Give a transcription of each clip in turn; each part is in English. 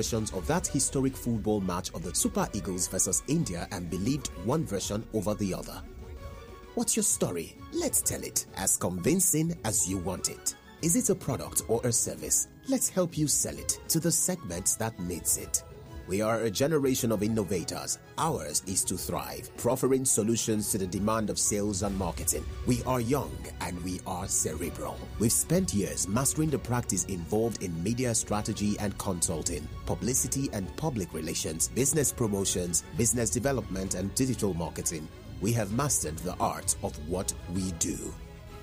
versions of that historic football match of the Super Eagles versus India and believed one version over the other. What's your story? Let's tell it as convincing as you want it. Is it a product or a service? Let's help you sell it to the segment that needs it. We are a generation of innovators. Ours is to thrive, proffering solutions to the demand of sales and marketing. We are young and we are cerebral. We've spent years mastering the practice involved in media strategy and consulting, publicity and public relations, business promotions, business development, and digital marketing. We have mastered the art of what we do.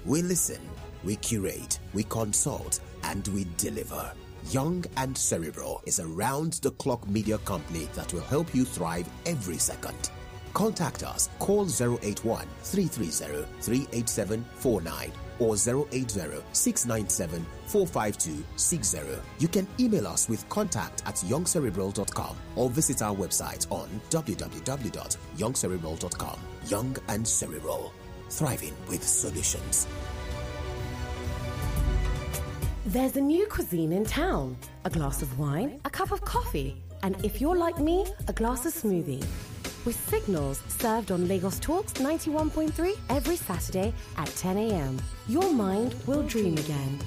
We listen, we curate, we consult, and we deliver. Young and Cerebral is a round the clock media company that will help you thrive every second. Contact us. Call 081 330 38749 or 080 697 45260. You can email us with contact at youngcerebral.com or visit our website on www.youngcerebral.com. Young and Cerebral, thriving with solutions. There's a new cuisine in town a glass of wine, a cup of coffee, and if you're like me, a glass of smoothie. With signals served on Lagos Talks 91.3 every Saturday at 10 a.m. Your mind will dream again.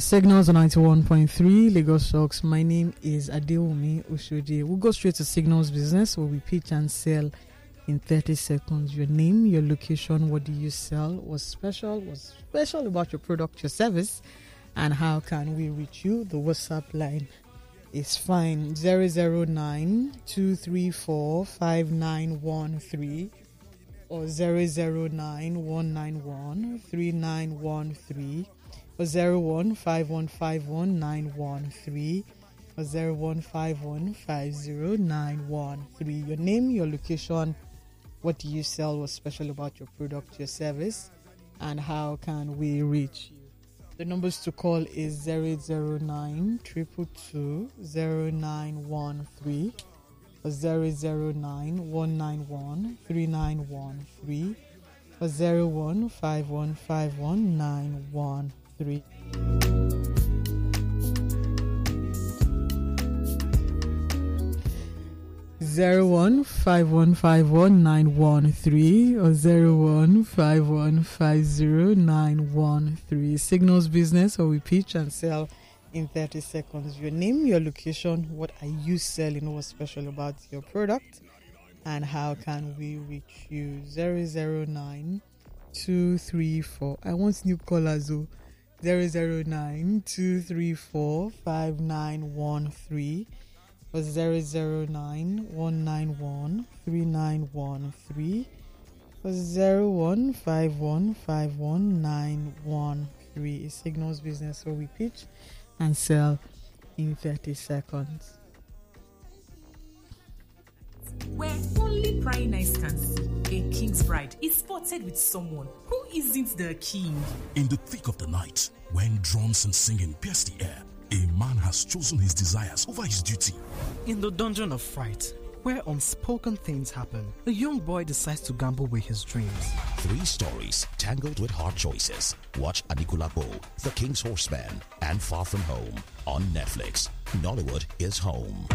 Signals on 91.3 Lagos Talks. My name is Adewumi Oshoje. We'll go straight to signals business where we pitch and sell in 30 seconds. Your name, your location, what do you sell, what's special, what's special about your product, your service, and how can we reach you? The WhatsApp line is fine 009 234 5913 or 009 191 3913 or 015151913 or 015150913. Your name, your location, what do you sell, what's special about your product, your service, and how can we reach you? The numbers to call is 009 222 0913 or 009 191 3913 or 015151913 three. Zero one five one five one nine one three or zero one five one five zero nine one three. Signals business or we pitch and sell in thirty seconds. Your name, your location, what are you selling, what's special about your product, and how can we reach you? Zero zero nine two three four. I want new callers though. 009 234 5913 or 009 191 3913 or 015151913 signals business where we pitch and sell in 30 seconds. Where only prying eyes can see, a king's bride is spotted with someone who isn't the king. In the thick of the night, when drums and singing pierce the air, a man has chosen his desires over his duty. In the dungeon of fright, where unspoken things happen, a young boy decides to gamble with his dreams. Three stories tangled with hard choices. Watch Anikulapo, The King's Horseman, and Far From Home on Netflix. Nollywood is home.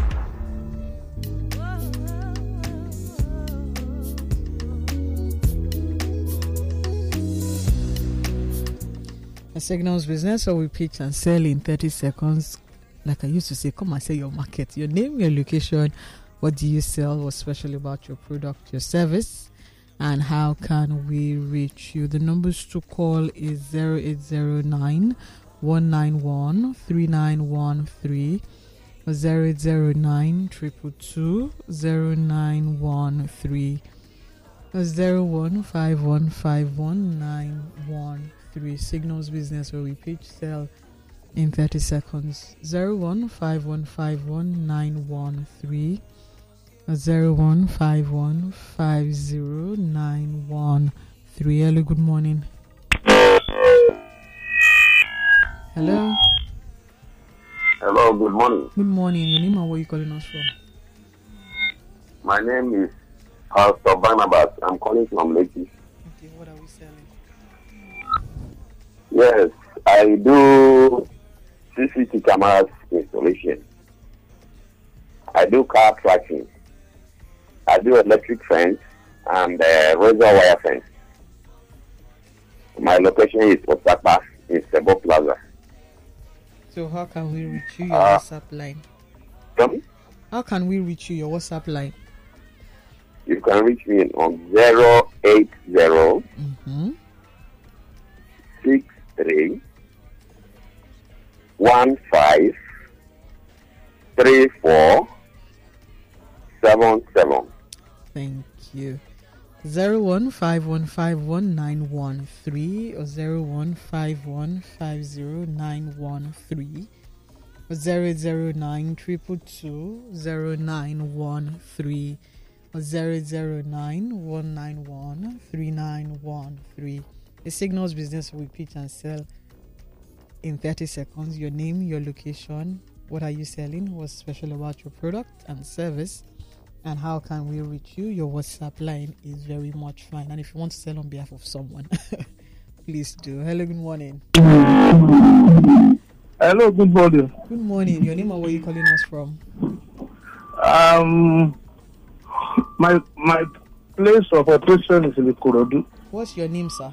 A signals business, so we pitch and sell in 30 seconds. Like I used to say, come and sell your market, your name, your location, what do you sell, what's special about your product, your service, and how can we reach you? The numbers to call is 0809 191 3913 or 0809 222 0913 or 015151913 signals business where we pitch sell in 30 seconds. 015151913 or 015150913 hello good morning. Hello. Hello, good morning. good morning. Your name and where you calling us from? My name is Pastor Barnabas. I'm calling from Lekki. Yes, I do CCTV cameras installation. I do car tracking. I do electric fence and uh, razor wire fence. My location is Osaka in Sebo Plaza. So how can we reach you your Uh, WhatsApp line? Come, How can we reach you your WhatsApp line? you can reach me on 080 Mm-hmm. 63 15 34 77. Thank you. Zero one five one five one nine one three or zero one five one five zero nine one three or zero zero nine triple two zero nine one three or zero zero nine one nine one three nine one three. A signals business we pitch and sell in 30 seconds. Your name, your location, what are you selling, what's special about your product and service, and how can we reach you. Your WhatsApp line is very much fine. And if you want to sell on behalf of someone, please do. Hello, good morning. Hello, good morning. Good morning. Your name and where you calling us from? Um, my my place of operation is in Ikorodu. What's your name, sir?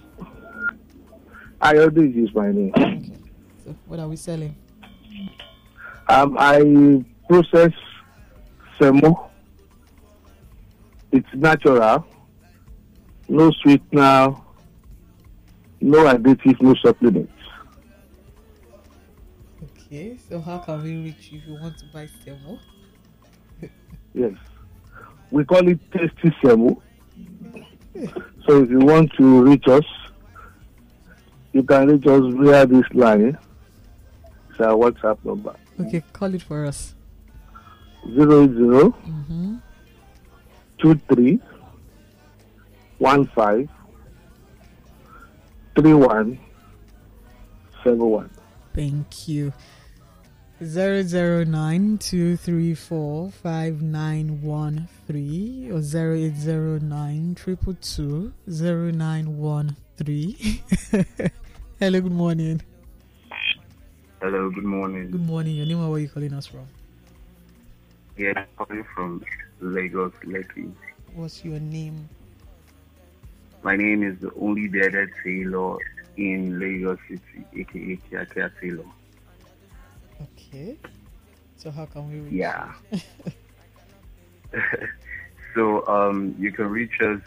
Ayodiji is my name. Okay. So, what are we selling? Um, I process semo. It's natural, no sweetener, no additive, no supplements. Okay. So, how can we reach you if you want to buy Semo? Yes, we call it tasty semo. So if you want to reach us, you can reach us via this line. It's our WhatsApp number. Okay, call it for us. 00 mm-hmm. Thank you. 009-234-5913 or 0809 Hello, good morning. Hello, good morning. Good morning. Your name where you calling us from? Yeah, I'm calling from Lagos, Lekki. What's your name? My name is the only bearded sailor in Lagos City, aka Kiakia Sailor. Okay. So how can we reach Yeah. so um, you can reach us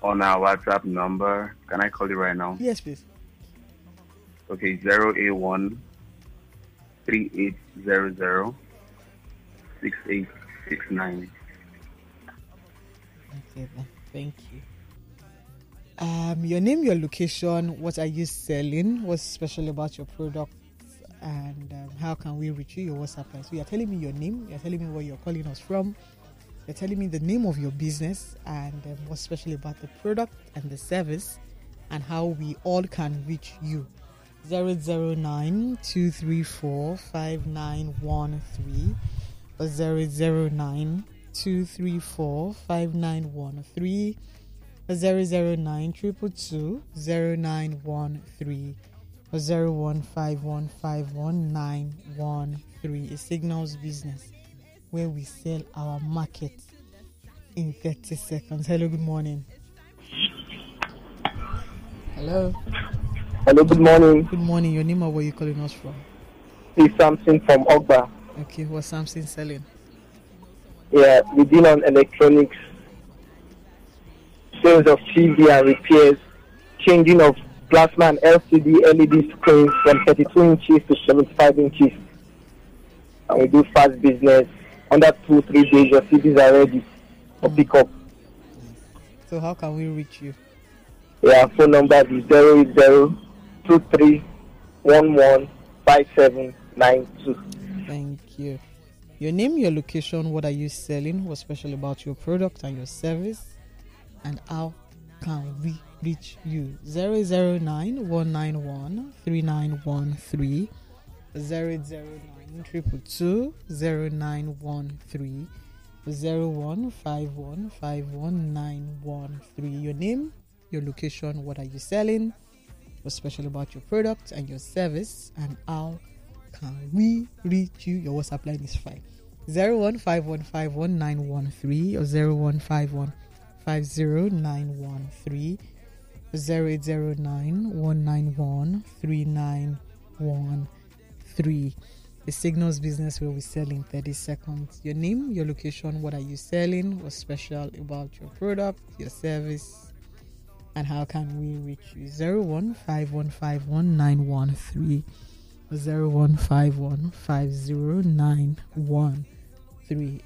on our WhatsApp number. Can I call you right now? Yes, please. Okay, 081 3800 6869. Okay then. Thank you. Um, your name, your location, what are you selling? What's special about your product? And um, how can we reach you? Your WhatsApp line. So you're telling me your name, you're telling me where you're calling us from, you're telling me the name of your business and um, what's special about the product and the service, and how we all can reach you. 009 234 5913 or 009 234 5913 or 009 222 0913 or 015151913 a signals business where we sell our market in 30 seconds. Hello, good morning. Hello. Hello, good morning. Good morning. Your name or where you calling us from? It's something from Ogba. Okay, what's Samson selling? Yeah, we deal on electronics, sales of TV and repairs, changing of plasma and LCD LED screens from 32 inches to 75 inches. And we do fast business. Under two, three days, your CDs are ready for hmm. pickup. So how can we reach you? Yeah, phone number is 08023115792. Thank you. Your name, your location, what are you selling? What's special about your product and your service? And how can we reach you? 009 191 3913 009 222 0913 0151519113. Your name, your location, what are you selling, what's special about your product and your service, and how can we reach you? Your WhatsApp line is fine. 015151913 or 015150913 0809-191-3913. The signals business where we sell in 30 seconds. Your name, your location, what are you selling, what's special about your product, your service, and how can we reach you? 015151913 015150913.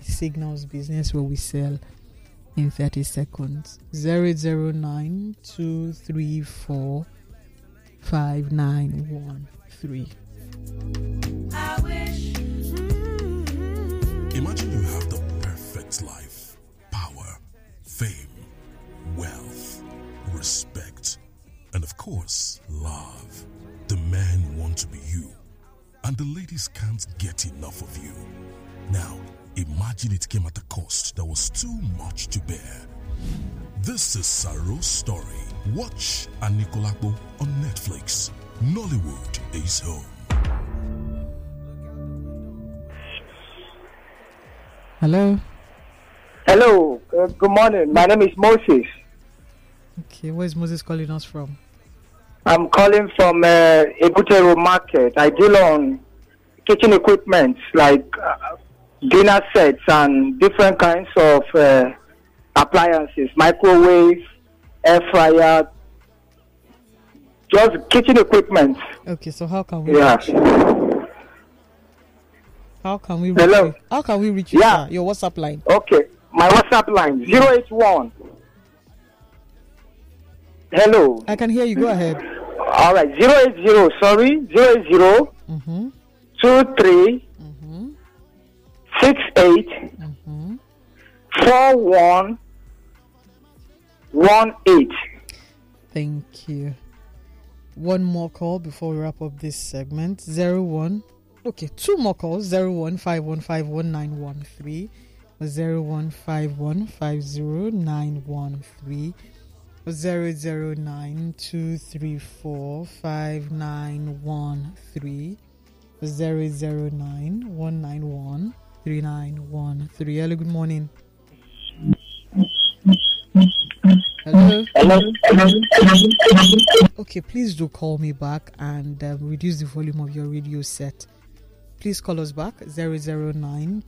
Signals business where we sell in 30 seconds. 009 Imagine you have the perfect life power, fame, and of course, love. The men want to be you, and the ladies can't get enough of you. Now, imagine it came at a cost that was too much to bear. This is Saro's story. Watch Anikulapo on Netflix. Nollywood is home. Hello. Hello, uh, good morning. My name is Moses. Okay, where is Moses calling us from? I'm calling from uh, Ebute Ero Market. I deal on kitchen equipment like uh, dinner sets and different kinds of uh, appliances, microwave, air fryer, just kitchen equipment. Okay, so how can we Yeah. reach you? How can we reach Hello. you? How can we reach you? Yeah. sir? Your WhatsApp line. Okay, my WhatsApp line 081. Hello. I can hear you. Go ahead. All right. 080, sorry. 080 mm-hmm. 23 mm-hmm. 68 mm-hmm. 41 Thank you. One more call before we wrap up this segment. Zero one. Okay, two more calls. Zero one five one five one nine one three. Zero one five one five zero nine one three. Zero one five one five zero nine one three. Zero zero nine two three four five nine one three. Zero zero nine one nine one three nine one three. Hello, good morning. Hello. Okay, please do call me back and um, reduce the volume of your radio set. Please call us back 009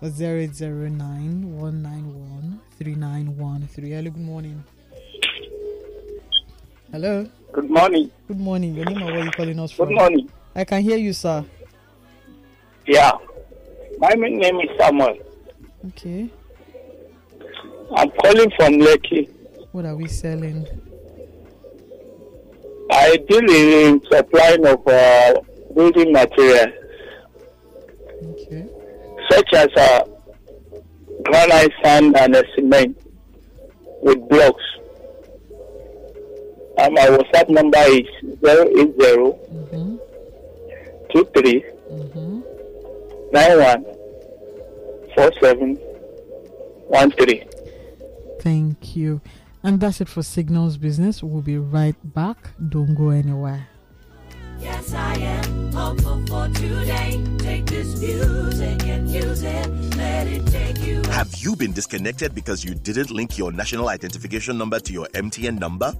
234 5913 or 009 191 3913. Hello, good morning. Hello. Good morning. Good morning. Your name and where you calling us from? Good morning. I can hear you, sir. Yeah. My name is Samuel. Okay. I'm calling from Lekki. What are we selling? I deal in supplying of uh, building materials Okay. Such as uh, granite, sand, and uh, cement with blocks. And my WhatsApp number is 080 23 91 47 13. Thank you. And that's it for Signals Business. We'll be right back. Don't go anywhere. Yes, I am hopeful for today. Take this music and use it. Let it take you. Have you been disconnected because you didn't link your national identification number to your MTN number?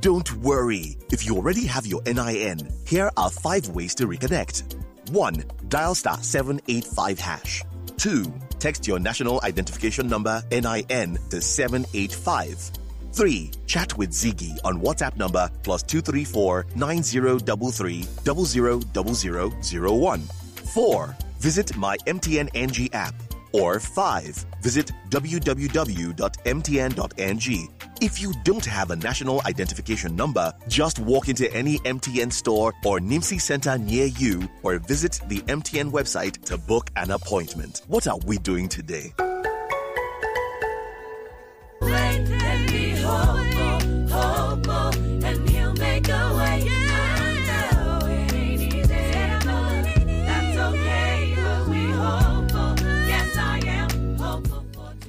Don't worry. If you already have your NIN, here are five ways to reconnect. 1. Dial star 785 hash. 2. Text your national identification number NIN to 785. 3. Chat with Zigi on WhatsApp number plus 234 9033 000001. 4. Visit my MTN NG app. Or 5. Visit www.mtn.ng. If you don't have a national identification number, just walk into any MTN store or NIMC center near you or visit the MTN website to book an appointment. What are we doing today?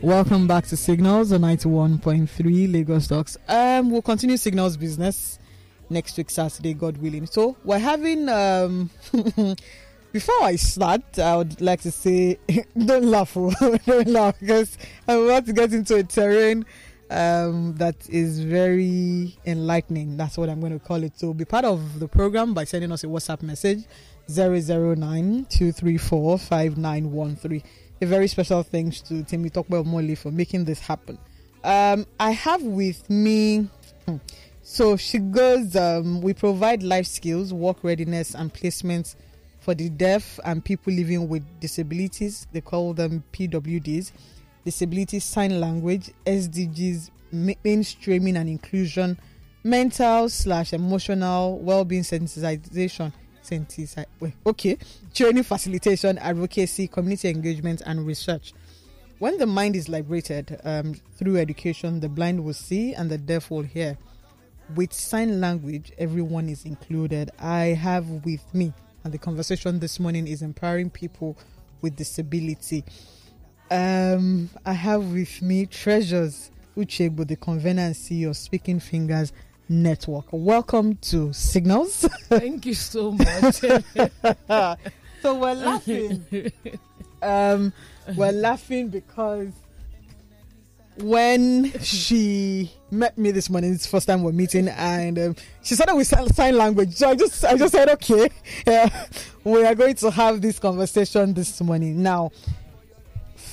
Welcome back to Signals on 91.3 Lagos Talks. Um, we'll continue Signals business next week, Saturday, God willing. So, we're having. Um, before I start, I would like to say don't laugh, don't laugh, because I'm about to get into a terrain um, that is very enlightening. That's what I'm going to call it. So, be part of the program by sending us a WhatsApp message 009 234 5913 a very special thanks to Temitope Omole for making this happen. Um, I have with me, hmm, so she goes, um, we provide life skills, work readiness, and placements for the deaf and people living with disabilities. They call them PWDs, disability sign language, SDGs, mainstreaming and inclusion, mental slash emotional well-being sensitization okay. Training facilitation advocacy community engagement and research. When the mind is liberated um, through education the blind will see and the deaf will hear. With sign language everyone is included. I have with me and the conversation this morning is empowering people with disability. Um, i have with me treasures uchegbo the convener and ceo of speaking fingers network welcome to signals Thank you so much. so we're laughing. Um, we're laughing because when she met me this morning, it's the first time we're meeting, and um, she started with sign sign language. So I just, I just said, okay, yeah, we are going to have this conversation this morning. Now,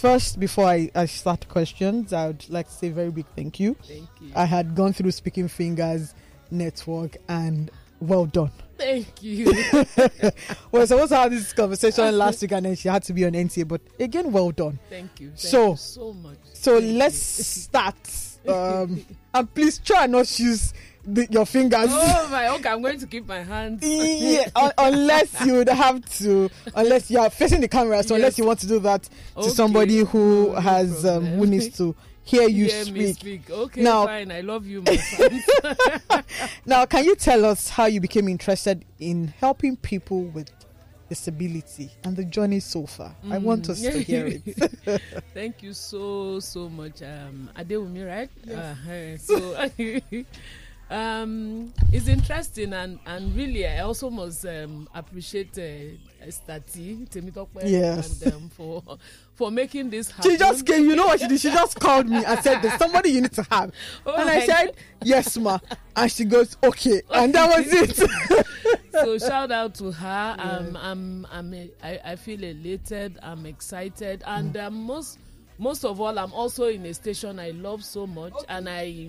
first, before I, I start questions, I would like to say a very big thank you. Thank you. I had gone through Speaking Fingers Network, and well done. Thank you. we were supposed to have this conversation last week and then she had to be on NTA, but again, well done. Thank you. Thank so, you so much. so Thank let's you. start. Um, and please try and not use the, your fingers. Oh my! Okay, I'm going to keep my hands. yeah, un- unless you would have to, unless you are facing the camera. So unless you want to do that to Okay. somebody who No, no has um, who needs to hear you Hear me speak. speak. Okay, Now- fine. I love you, my friends. Now, can you tell us how you became interested in helping people with disability and the journey so far? I want us to hear it. Thank you so so much, um, Adewumi, right? Uh, so, um, it's interesting and and really, I also must um, appreciate uh, Stati Temitope Yes. and um, for for making this happen. She just came, you know what she did? She just called me and said, There's somebody you need to have. Oh and I said, Yes, ma. And she goes, Okay. And that was it. so shout out to her. Um, I'm, I'm, a, I, I feel elated. I'm excited, and um, most, most of all, I'm also in a station I love so much, and I,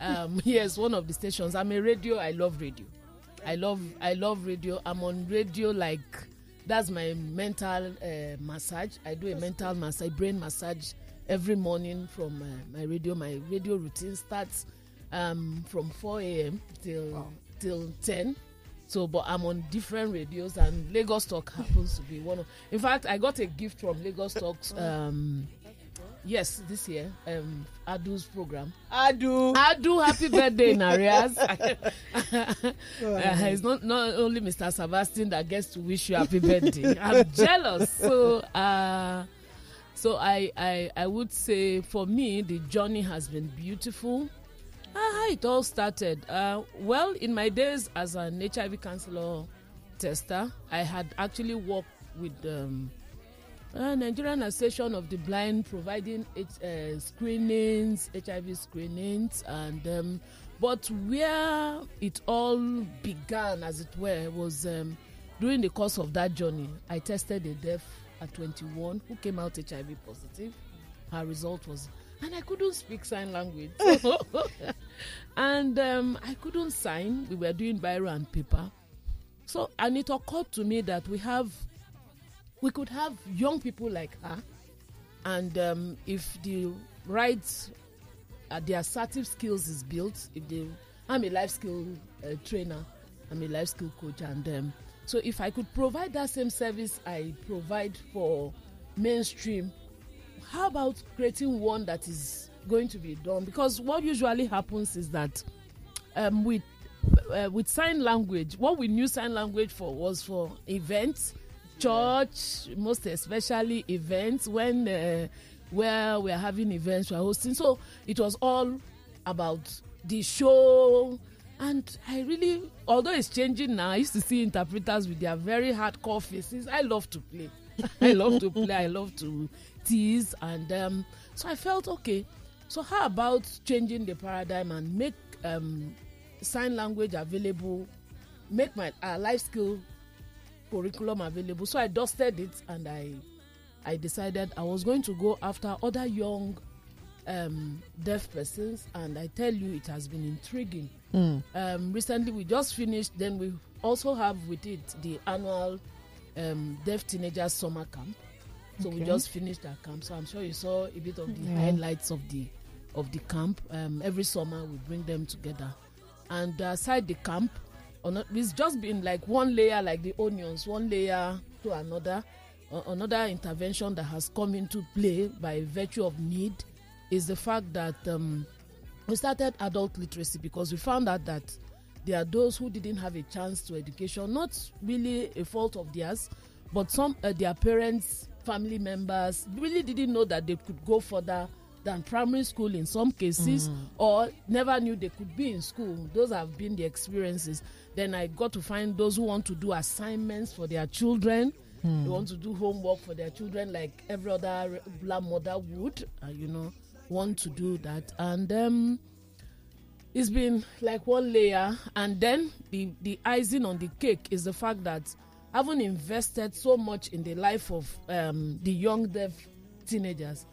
um, yes, one of the stations. I'm a radio. I love radio. I love, I love radio. I'm on radio like that's my mental uh, massage. I do a mental massage, brain massage every morning from uh, my radio. My radio routine starts um, from 4 a.m. till till 10. So, but I'm on different radios, and Lagos Talk happens to be one of. In fact, I got a gift from Lagos Talks. Um, yes, this year, um, Adu's program. Adu. Adu, happy birthday in arrears. uh, it's not not only Mr. Sebastian that gets to wish you happy birthday. I'm jealous. So, uh, so I, I I would say for me the journey has been beautiful. Ah, how it all started. Uh, well, in my days as an HIV counselor tester, I had actually worked with um, uh, Nigerian Association of the Blind, providing H- uh, screenings, HIV screenings, and um, but where it all began, as it were, was um, during the course of that journey. I tested a deaf at 21 who came out HIV positive. Her result was, and I couldn't speak sign language, and um, I couldn't sign. We were doing biro and paper. So, and it occurred to me that we have, we could have young people like her, and um, if the right, uh, the assertive skills is built, if they, I'm a life skill uh, trainer, I'm a life skill coach, and um, so if I could provide that same service I provide for mainstream, how about creating one that is going to be done? Because what usually happens is that um, with uh, with sign language, what we knew sign language for was for events, church, most especially events when uh, where we are having events, we are hosting. So it was all about the show. And I really, although it's changing now, I used to see interpreters with their very hardcore faces. I love to play. I love to play. I love to tease. And um, so I felt okay. So how about changing the paradigm and make um, sign language available, make my uh, life skill curriculum available. So I dusted it and I I decided I was going to go after other young um, deaf persons, and I tell you, it has been intriguing. Mm. Um, recently, we just finished. Then we also have with it the annual um, deaf teenagers summer camp. So we just finished our camp. So I'm sure you saw a bit of the Yeah. highlights of the of the camp. Um, every summer we bring them together, and aside the camp, or not, it's just been like one layer, like the onions, one layer to another. Uh, another intervention that has come into play by virtue of need is the fact that um, we started adult literacy because we found out that there are those who didn't have a chance to education, not really a fault of theirs, but some uh, their parents, family members really didn't know that they could go further than primary school in some cases, Mm. or never knew they could be in school. Those have been the experiences. Then I got to find those who want to do assignments for their children. Hmm. They want to do homework for their children like every other regular mother would, uh, you know, want to do that. And um, it's been like one layer and then the the icing on the cake is the fact that having invested so much in the life of um, the young deaf teenagers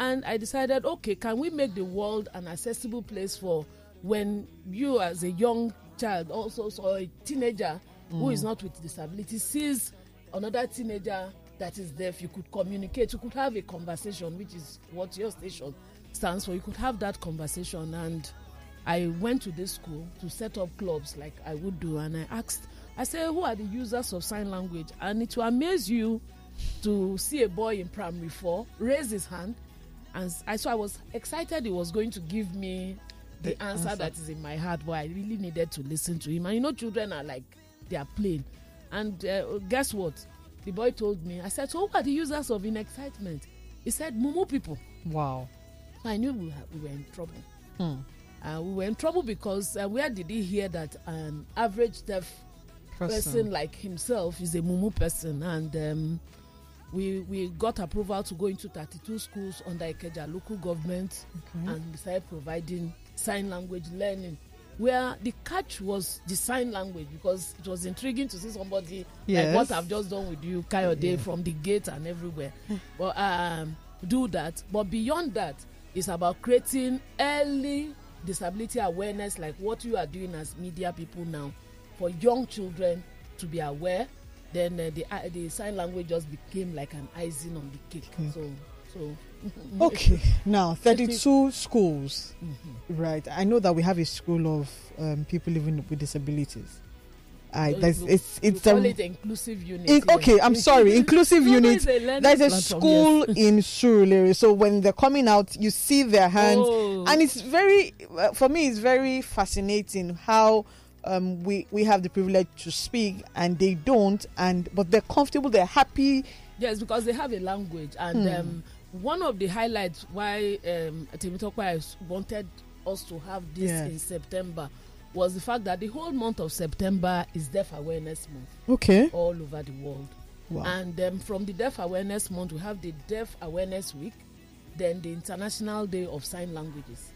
and i decided okay can we make the world an accessible place for when you as a young child also or a teenager who Mm. is not with disability sees another teenager that is deaf you could communicate you could have a conversation which is what your station stands for you could have that conversation and I went to this school to set up clubs like I would do, and I asked, I said, who are the users of sign language? And it will amaze you to see a boy in primary four raise his hand, and I so I was excited he was going to give me the, The answer, answer. that is in my heart, but I really needed to listen to him. And you know, children are like they are playing, and uh, guess what? The boy told me. I said, so who are the users of in excitement? He said, Mumu people. Wow. I knew we, we were in trouble. Hmm. Uh, we were in trouble because uh, where did he hear that an average deaf Person. person, like himself is a mumu person and um, we we got approval to go into 32 schools under Ikeja local government Okay. and we started providing sign language learning where the catch was the sign language because it was intriguing to see somebody like what I've just done with you Kayode Yeah. from the gate and everywhere but um, do that but beyond that it's about creating early disability awareness like what you are doing as media people now for young children to be aware then uh, the uh, the sign language just became like an icing on the cake Okay. so so Okay, now 32 schools. Mm-hmm. Right. I know that we have a school of um, people living with disabilities. I, you- it's you it's call um, it inclusive unit in- okay, I'm sorry, inclusive unit. a There's a school yes. in Surulere, so when they're coming out, you see their hands, Oh. and it's very, uh, for me, it's very fascinating how um, we we have the privilege to speak and they don't, and but they're comfortable, they're happy. Yes, because they have a language, and Hmm. um, one of the highlights why um, Temitope wanted us to have this Yes. in September was the fact that the whole month of September is Deaf Awareness Month. Okay. All over the world. Wow. And um, from the Deaf Awareness Month, we have the Deaf Awareness Week, then the International Day of Sign Languages,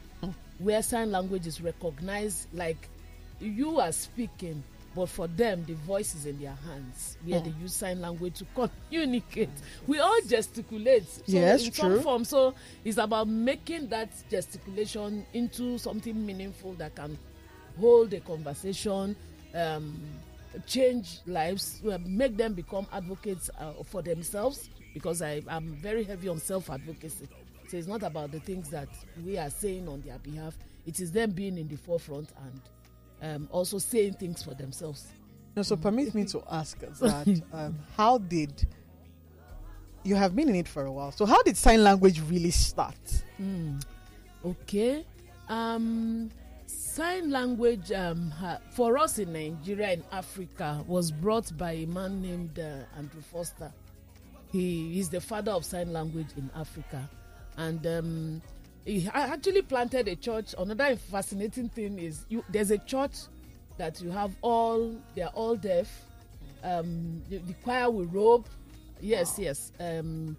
where sign language is recognized like you are speaking, but for them, the voice is in their hands, where Hmm. they use sign language to communicate. We all gesticulate, so Yes, in true. some form. So it's about making that gesticulation into something meaningful that can hold a conversation, um, change lives, uh, make them become advocates uh, for themselves. Because I am very heavy on self advocacy. So it's not about the things that we are saying on their behalf. It is them being in the forefront and um, also saying things for themselves. No, so permit me to ask that um, how did you have been in it for a while? So how did sign language really start? Mm. Okay. Um, sign language um, ha- for us in Nigeria and Africa was brought by a man named uh, Andrew Foster. He is the father of sign language in Africa. and um, he actually planted a church. Another fascinating thing is you there's a church that you have all they're all deaf. Um, the, the choir will robe. Yes, yes. Um,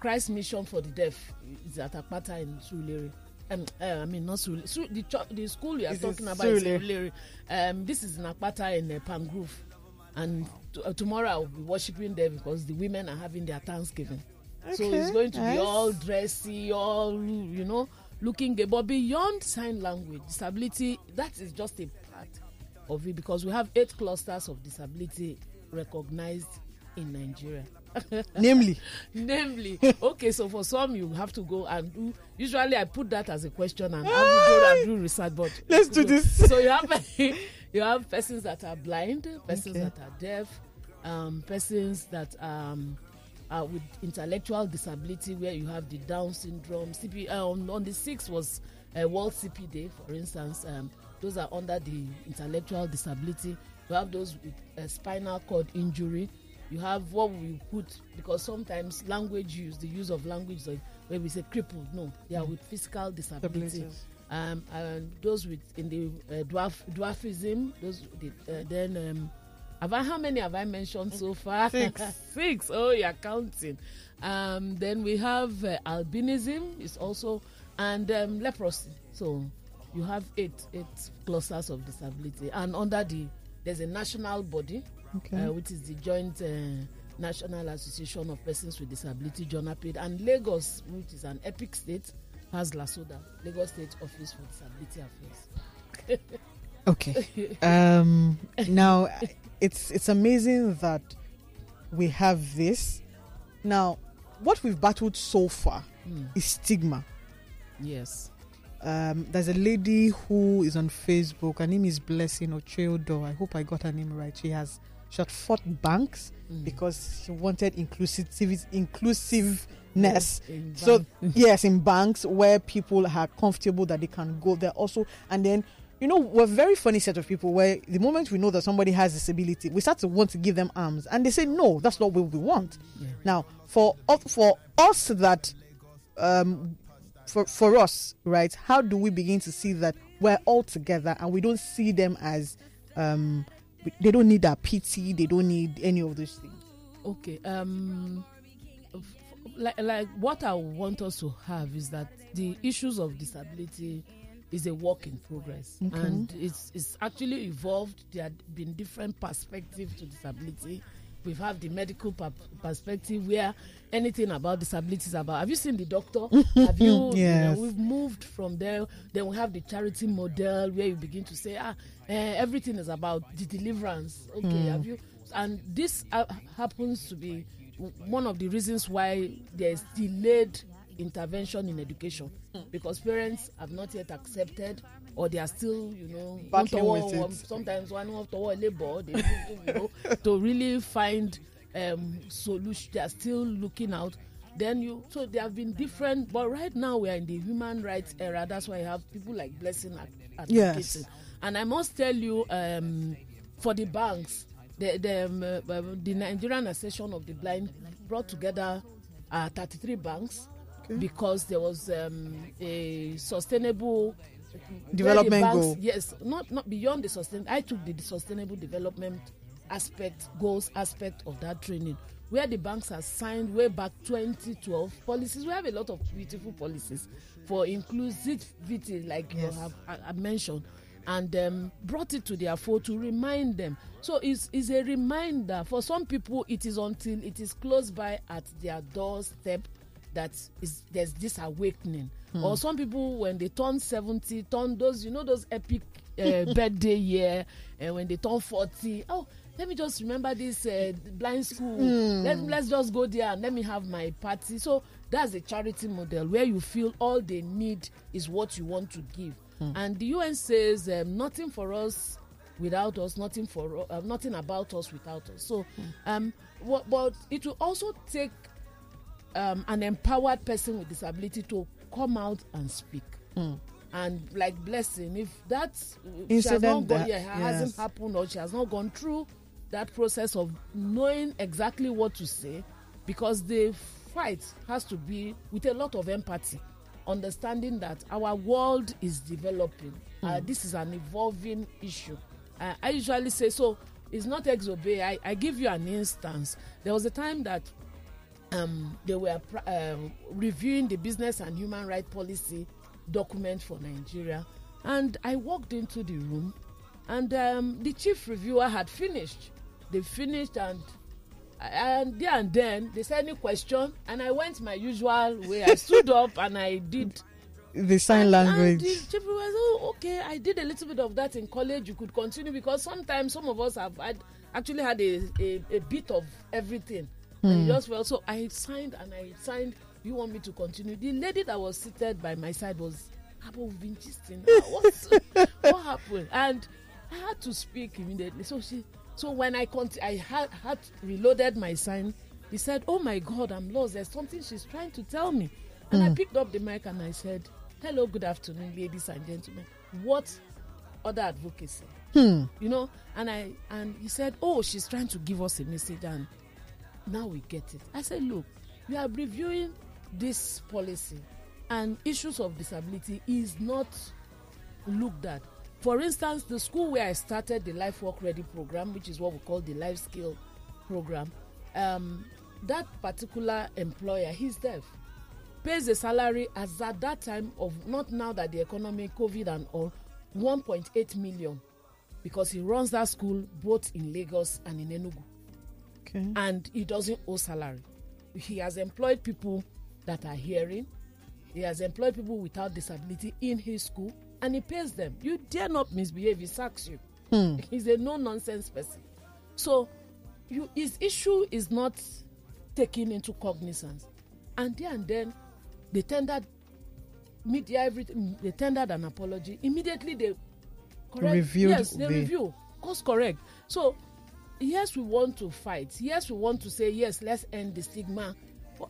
Christ Mission for the Deaf is at Akpata in Surulere. Um, uh, I mean, not Surulere. Su- the, church, the school you are Is in talking about is Surulere. Surulere. Um, this is in Akpata in uh, Palm Grove. And t- uh, tomorrow I'll be worshiping there because the women are having their Thanksgiving. So it's going to be all dressy, all, you know, looking good. But beyond sign language, disability, that is just a part of it because we have eight clusters of disability recognized in Nigeria. Namely? Namely. Okay, so for some you have to go and do. Usually I put that as a question and I will go and do research. But Let's do this. So you have you have persons that are blind, persons Okay. that are deaf, um, persons that um, are with intellectual disability, where you have the Down syndrome. CP um, on the sixth was uh, World CP Day, for instance. Um, those are under the intellectual disability. You have those with uh, spinal cord injury. You have what we put because sometimes language use, the use of language, like where we say crippled. No, they are with physical disability. Um, and those with in the uh, dwarf dwarfism. Those the, uh, then um, have I, how many have I mentioned so far? Six. Six. Oh, you're counting. Um, then we have uh, albinism is also and um, leprosy. So you have eight eight clusters of disability, and under the there's a national body, Okay. uh, which is the Joint uh, National Association of Persons with Disability, JONAPID, and Lagos, which is an epic state, has LASODA, Lagos State Office for Disability Affairs. Okay. Um, now, it's it's amazing that we have this. Now, what we've battled so far Hmm. is stigma. Yes. Um, there's a lady who is on Facebook. Her name is Blessing Ocheodo. I hope I got her name right. She has she had fought banks Mm. because she wanted inclusivity, inclusiveness. In so yes, in banks where people are comfortable that they can go there also, and then. You know, we're a very funny set of people where the moment we know that somebody has disability, we start to want to give them arms. And they say, no, that's not what we want. Now, for for us that um, for for us, right? How do we begin to see that we're all together and we don't see them as um, they don't need our pity, they don't need any of those things. Okay. Um, f- like, like what I want us to have is that the issues of disability is a work in progress, Okay. and it's it's actually evolved. There have been different perspectives to disability. We have had the medical perspective where anything about disabilities about. Have you seen the doctor? have you? you know, Yes. we've moved from there. Then we have the charity model where you begin to say, ah, eh, everything is about the deliverance. Okay, Hmm. have you? And this uh, happens to be one of the reasons why there is delayed intervention in education because parents have not yet accepted or they are still, you know, Battling with it. sometimes one of toward labor, they, you know, to really find um, solution. They are still looking out. Then you, so there have been different, but right now we are in the human rights era. That's why you have people like Blessing ad- advocating. Yes. And I must tell you, um, for the banks, the the, um, uh, uh, the Nigerian Association of the Blind brought together uh, 33 banks because there was um, a sustainable Development banks- goal. Yes, not not beyond the sustain. I took the sustainable development aspect goals aspect of that training where the banks have signed way back 2012 policies we have a lot of beautiful policies for inclusivity like Yes. you have I, I mentioned and um, brought it to their fore to remind them so it's, it's a reminder for some people it is until it is close by at their doorstep that is there's this awakening Hmm. or some people when they turn 70 turn those you know those epic uh, birthday year and when they turn 40 oh let me just remember this uh, blind school Hmm. let, let's just go there and let me have my party so that's a charity model where you feel all they need is what you want to give Hmm. and the un says um, nothing for us without us nothing for uh, nothing about us without us so um what, but it will also take um, an empowered person with disability to come out and speak. And like blessing, if that she has not gone, that- yeah, hasn't happened or she has not gone through that process of knowing exactly what to say, because the fight has to be with a lot of empathy understanding that our world is developing. Uh, Hmm. this is an evolving issue. Uh, i usually say so it's not exobey I, I give you an instance. There was a time that um, they were pr- um, reviewing the business and human rights policy document for nigeria. And i walked into the room and um, the chief reviewer had finished. They finished and and there and then they said any question and i went my usual way. I stood up and i did. The sign and language. the chief reviewer said oh okay i did a little bit of that in college. You could continue because sometimes some of us have had actually had a a, a bit of everything and Hmm. just felt so i signed and i signed you want me to continue? The lady that was seated by my side was Abo, we've been gisting what? What happened? And i had to speak immediately. So she so when i cont- i had had reloaded my sign he said oh my god i'm lost. There's something she's trying to tell me. And i Hmm. picked up the mic and i said hello good afternoon ladies and gentlemen. What other advocacy? Hmm. you know and i and he said oh she's trying to give us a message and now we get it. I said look we are reviewing this policy and issues of disability is not looked at. For instance the school where i started the life work ready program which is what we call the life skill program um, that particular employer he's deaf pays a salary as at that time of not now that the economy covid and all 1.8 million because he runs that school both in lagos and in enugu Okay. and he doesn't owe salary. He has employed people that are hearing. He has employed people without disability in his school and he pays them. You dare not misbehave. He sacks you. Hmm. he's a no nonsense person. So you his issue is not taken into cognizance. And there and then they tendered media everything they tendered an apology. Immediately they correct. Reviewed yes they the- review. Course correct. So yes we want to fight. Yes we want to say yes let's end the stigma.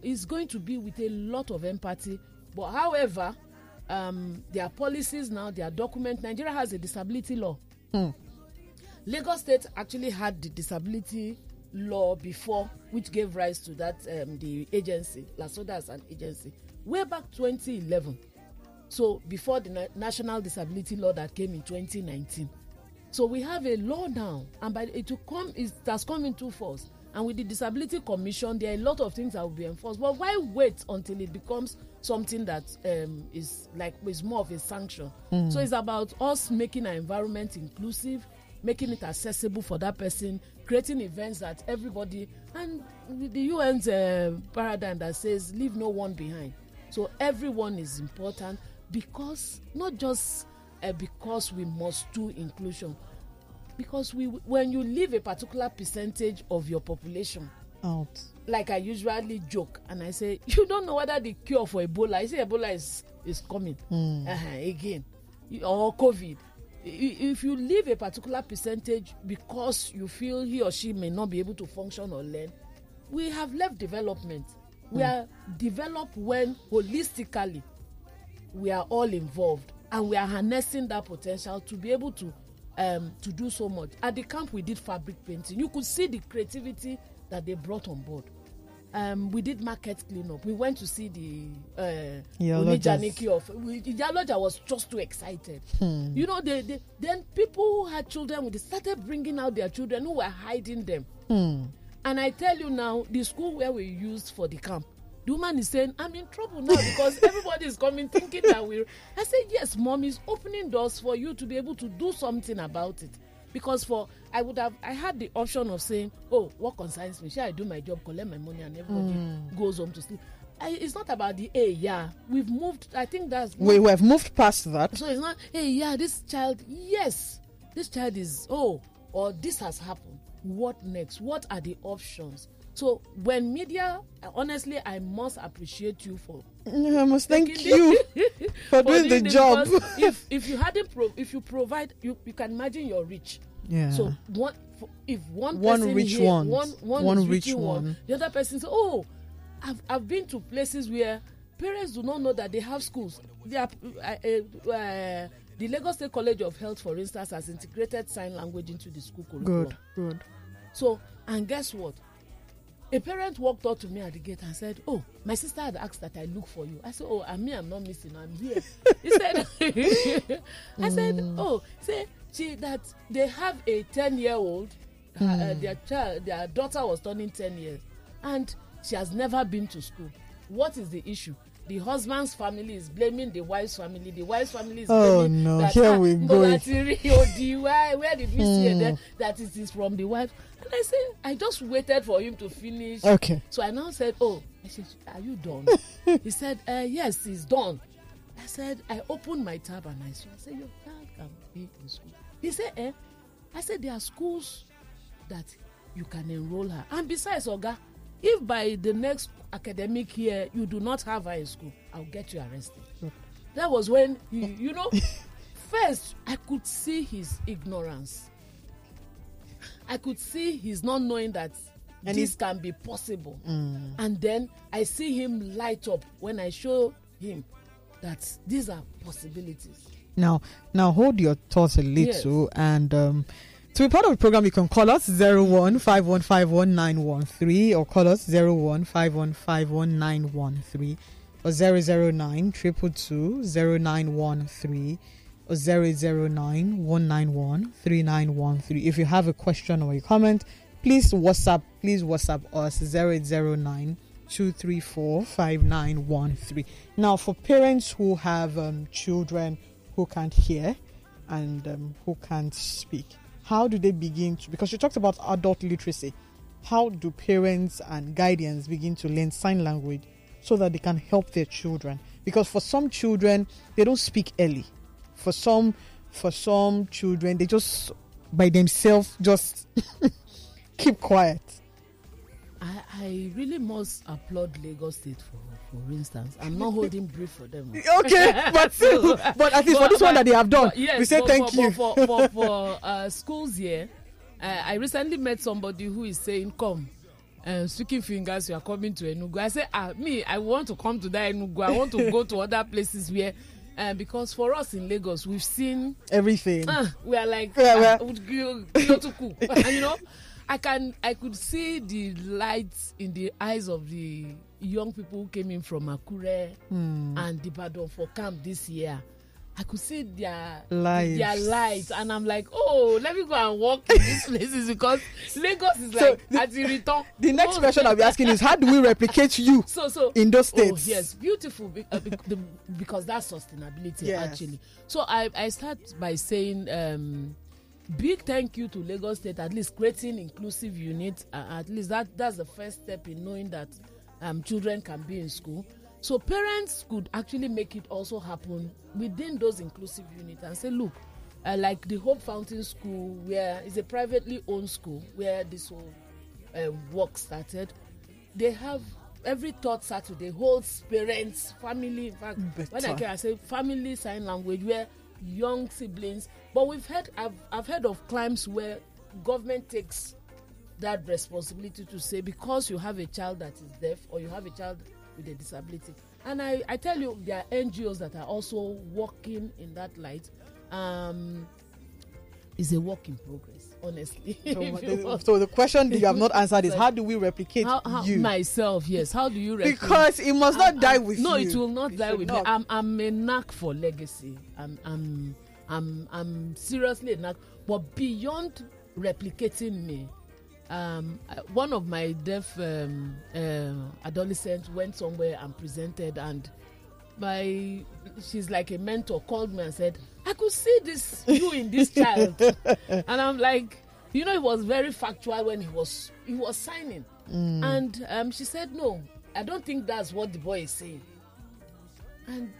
It's going to be with a lot of empathy. But however um, there are policies now there are documents. Nigeria has a disability law. Hmm. lagos state actually had the disability law before which gave rise to that um, the agency lasoda as an agency way back 2011 so before the na national disability law that came in 2019 so we have a law now and by it will come it has come into force. And with the disability commission there are a lot of things that will be enforced. But why wait until it becomes something that um, is like is more of a sanction? Mm. so it's about us making our environment inclusive making it accessible for that person creating events that everybody and the un's uh, paradigm that says leave no one behind. So everyone is important because not just uh, because we must do inclusion because we when you leave a particular percentage of your population Out. like i usually joke and i say you don't know whether the cure for ebola i say ebola is is coming Hmm. uh-huh, again or covid if you leave a particular percentage because you feel he or she may not be able to function or learn we have left development we Hmm. are developed when holistically we are all involved and we are harnessing that potential to be able to um, to do so much at the camp we did fabric painting you could see the creativity that they brought on board um, we did market cleanup we went to see the uh. Onijaniki of Iyaloja was just too excited Hmm. you know they, they then people who had children they started bringing out their children who were hiding them Hmm. and i tell you now the school where we used for the camp the woman is saying i'm in trouble now because everybody is coming thinking that we i said yes mom is opening doors for you to be able to do something about it because for i would have i had the option of saying oh what concerns me shall i do my job collect my money and everybody Mm. goes home to sleep I, it's not about the hey yeah we've moved i think that's We, we have moved past that. so it's not, hey, yeah, this child, yes, this child is, oh, or this has happened. What next? What are the options? So when media, honestly, I must appreciate you for. I must thank you the- for doing the job. if if you hadn't, pro- if you provide, you you can imagine you're rich. Yeah. So one, for- if one One rich here, one one, One rich reaching one. the other person say, oh, I've I've been to places where parents do not know that they have schools. They are, uh, uh, uh, the Lagos State College of Health, for instance, has integrated sign language into the school curriculum. Good, good. So, and guess what? A parent walked up to me at the gate and said, "Oh, my sister had asked that I look for you." I said, "Oh, and me, I'm not missing. I'm here." he said, "I said, oh, say she that they have a ten-year-old. Uh, uh, their child, their daughter was turning ten years, and she has never been to school. What is the issue?" The husband's family is blaming the wife's family. The wife's family is Oh, blaming no. that, Here ah, we go. that the why, where did we see? Hmm. That it is from the wife. And I said, I just waited for him to finish. Okay. So I now said, Oh, I said, Are you done? he said, uh, Yes, he's done. I said, I opened my tab and I saw. I said, Your child can be in school. He said, Eh? I said, There are schools that you can enroll her. And besides, Oga, if by the next academic year you do not have her in school, I'll get you arrested. That was when, he, you know, first I could see his ignorance. I could see he's not knowing that And this can be possible. Mm. And then I see him light up when I show him that these are possibilities. Now, now hold your thoughts a little, and um, to be part of the program, you can call us zero one five one five one nine one three, or call us zero one five one five one nine one three, or zero zero nine triple two zero nine one three, or zero zero nine one nine one three nine one three. If you have a question or a comment, please WhatsApp, please WhatsApp us zero zero nine. 234-5913 now for parents who have um, children who can't hear and um, who can't speak how do they begin to because you talked about adult literacy how do parents and guardians begin to learn sign language so that they can help their children? Because for some children they don't speak early. For some for some children they just by themselves just keep quiet I, I really must applaud Lagos State for for instance. I'm not holding brief for them. Okay, but still- but at least for this one that they have done, but yes, we say but thank for, you. For, for, for, for uh, schools here, uh, I recently met somebody who is saying, "Come." Uh, speaking fingers, you are coming to Enugu. I say, ah, me, I want to come to that Enugu. I want to go to other places where, uh, because for us in Lagos, we've seen everything. uh, we are like Yeah, uh, you- Kyotoku. and you know i can i could see the lights in the eyes of the young people who came in from akure Hmm. and ibadan for camp this year i could see their Lives. their lights and i'm like oh let me go and walk in these places because lagos is like at the return the next question I'll be asking is how do we replicate you so so in those oh states? yes beautiful be, uh, be, the, because that's sustainability Yes. actually so i i start by saying um big thank you to lagos state at least creating inclusive unit uh, at least that that's the first step in knowing that um, children can be in school so parents could actually make it also happen within those inclusive units and say look uh, like the hope fountain school where it's a privately owned school where this whole uh, work started they have every third saturday holds parents family in fact when i Better. came i say family sign language where young siblings but we've heard i've, I've heard of climes where government takes that responsibility to say because you have a child that is deaf or you have a child with a disability. And i i tell you there are ngos that are also working in that light. Um it's a work in progress honestly. So, so the question you have not answered is how do we replicate how, how, you? myself yes. How do you replicate- Because it must not I'm- die I'm- with no you. it will not It die with not. me i'm i'm a knack for legacy. I'm i'm i'm i'm seriously knack but beyond replicating me um one of my deaf um, uh, adolescents went somewhere and presented and my she's like a mentor called me and said i could see this you in this child. And i'm like you know it was very factual when he was he was signing. Mm. and um, she said no i don't think that's what the boy is saying. And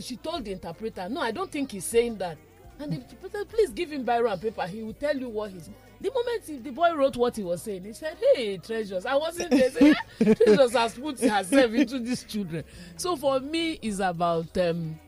she told the interpreter no i don't think he's saying that. And the interpreter please give him biro and paper. He will tell you what he's the moment he, the boy wrote what he was saying he said hey treasures. I wasn't there. Say, "Ah, treasures has put herself into these children. So for me it's about um,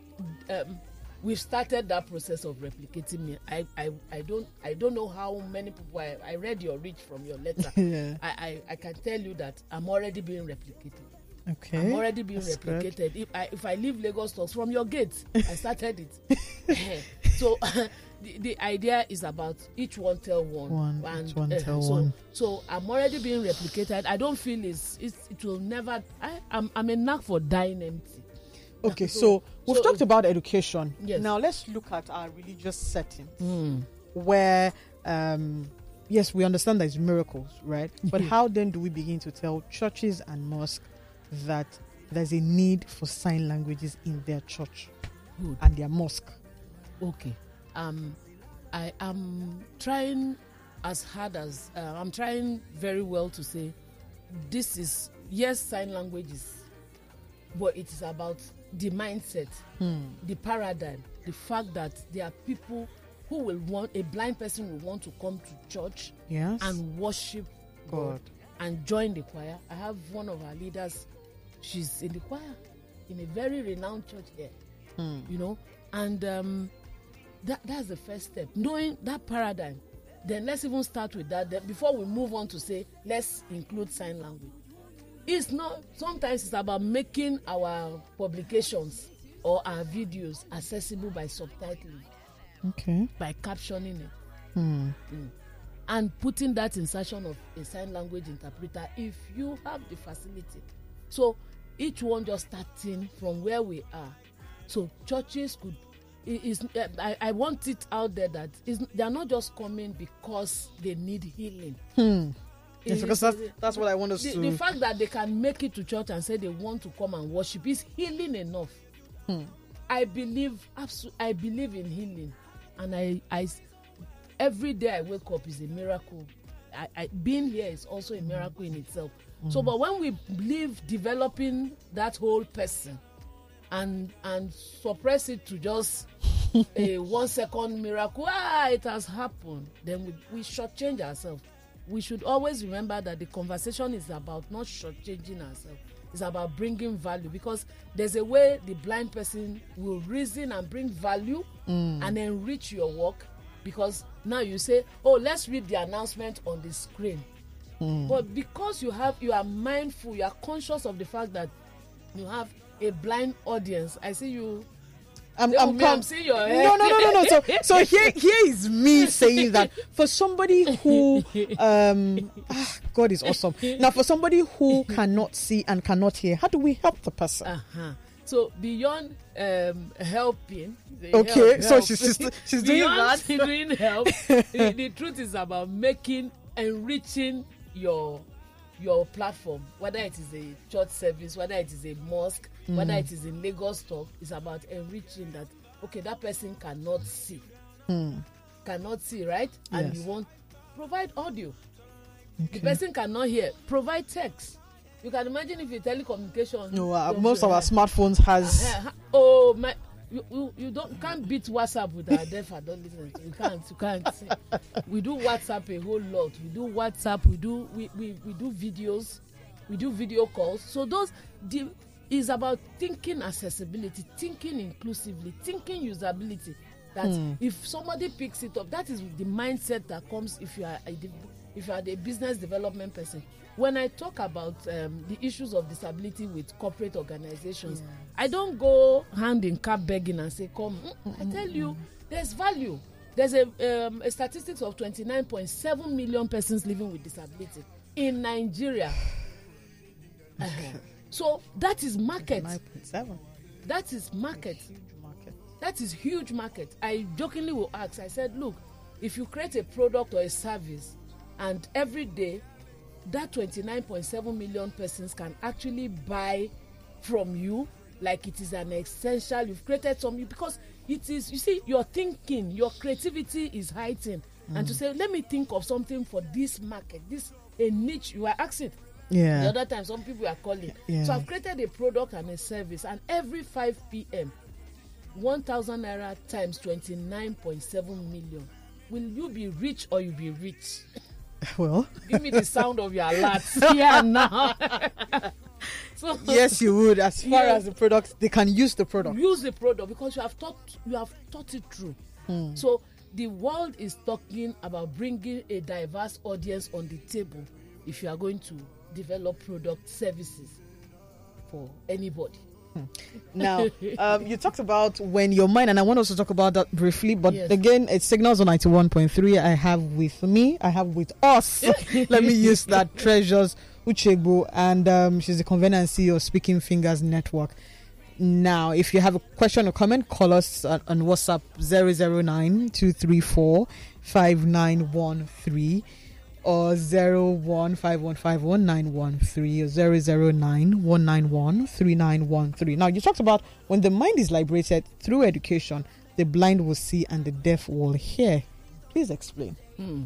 um, we've started that process of replicating me. I, I i don't i don't know how many people i, I read your reach from your letter. Yeah. I, I i can tell you that i'm already being replicated Okay. I'm already being That's good. replicated. If I if I leave Lagos talks from your gate, I started it. So the, the idea is about each one tell one, One, and each one uh, tell so, one. So I'm already being replicated. I don't feel it's, it's it will never. I, I'm I'm a knack for dying empty. Okay, so, we've so- talked about education. Yes. Now let's look at our religious setting, Mm. where, um, yes, we understand there's miracles, right? But how then do we begin to tell churches and mosques that there's a need for sign languages in their church Good. and their mosque? Okay. Um, I am trying as hard as uh, I'm trying very well to say this is yes sign languages, but it is about the mindset, Hmm. the paradigm, the fact that there are people who will want a blind person will want to come to church Yes. and worship God God. and join the choir. I have one of our leaders, she's in the choir in a very renowned church here Hmm. you know and um that that's the first step knowing that paradigm then let's even start with that then before we move on to say let's include sign language it's not sometimes it's about making our publications or our videos accessible by subtitling Okay. by captioning it Hmm. Mm. and putting that insertion of a sign language interpreter if you have the facility so each one just starting from where we are so churches could i- is uh, I, I want it out there that is they are not just coming because they need healing Hmm. Yes, because that's that's what I want us the, to. the fact that they can make it to church and say they want to come and worship is healing enough Hmm. i believe i believe in healing and I, I every day i wake up is a miracle I, I being here is also a miracle in itself so but when we live developing that whole person and and suppress it to just a one second miracle ah it has happened then we we shortchange ourselves. We should always remember that the conversation is about not shortchanging ourselves. It's about bringing value because there's a way the blind person will reason and bring value Mm. and enrich your work because now you say oh let's read the announcement on the screen Mm. but because you have you are mindful you are conscious of the fact that you have a blind audience i see you I'm, I'm, com- I'm seeing your no, no, no, no, no. So, so here, here is me saying that for somebody who, um, ah, God is awesome. Now, for somebody who cannot see and cannot hear, how do we help the person? Uh-huh. So beyond um, helping, Okay, help- so help. she's- she's- she's doing that. doing help. the, the truth is about making enriching your your platform, whether it is a church service, whether it is a mosque, whether Mm. it is in Lagos talk, it's about enriching that. Okay, that person cannot see, Hmm. cannot see, right? And Yes. you want provide audio. Okay. The person cannot hear, provide text. You can imagine if a telecommunication. No, uh, most of our smartphones has. Uh-huh. Oh my! You, you, you don't can't beat WhatsApp with our deaf and don't listen. to. You can't. You can't. we do WhatsApp a whole lot. We do WhatsApp. We do we, we, we do videos. We do video calls. So those the is about thinking accessibility, thinking inclusively, thinking usability. That Hmm. if somebody picks it up, that is the mindset that comes if you are a, if you are the business development person. When I talk about um, the issues of disability with corporate organizations, I don't go hand in cap begging and say, "Come." I tell you, there's value. There's a, um, a statistics of 29.7 million persons living with disability in Nigeria. Uh-huh. So that is market. 9.7. That is market. market. That is huge market. I jokingly will ask. I said, look, if you create a product or a service, and every day, that 29.7 million persons can actually buy from you like it is an essential. You've created something because it is. You see, your thinking, your creativity is heightened, and to Mm. say, let me think of something for this market, this a niche. You are asking. Yeah. The other time, some people are calling. Yeah. So I've created a product and a service, and every 5 p.m., 1,000 naira times 29.7 million. Will you be rich or you be rich? Well, Give me the sound of your alert here now. so yes, you would. As far Yeah. as the products, they can use the product. use the product because you have thought you have thought it through. Hmm. So the world is talking about bringing a diverse audience on the table if you are going to develop product services for anybody. Now, um, you talked about when your mind, and I want us to talk about that briefly. But Yes. again, it's signals on ninety one point three. I have with me, I have with us. Let me use that. Treasures Uchegbu, and um, she's the convener and CEO of Speaking Fingers Network. Now, if you have a question or comment, call us on, on WhatsApp 009 234 5913 or 015151913 or 009 Now, you talked about when the mind is liberated through education, the blind will see and the deaf will hear. Please explain. Hmm.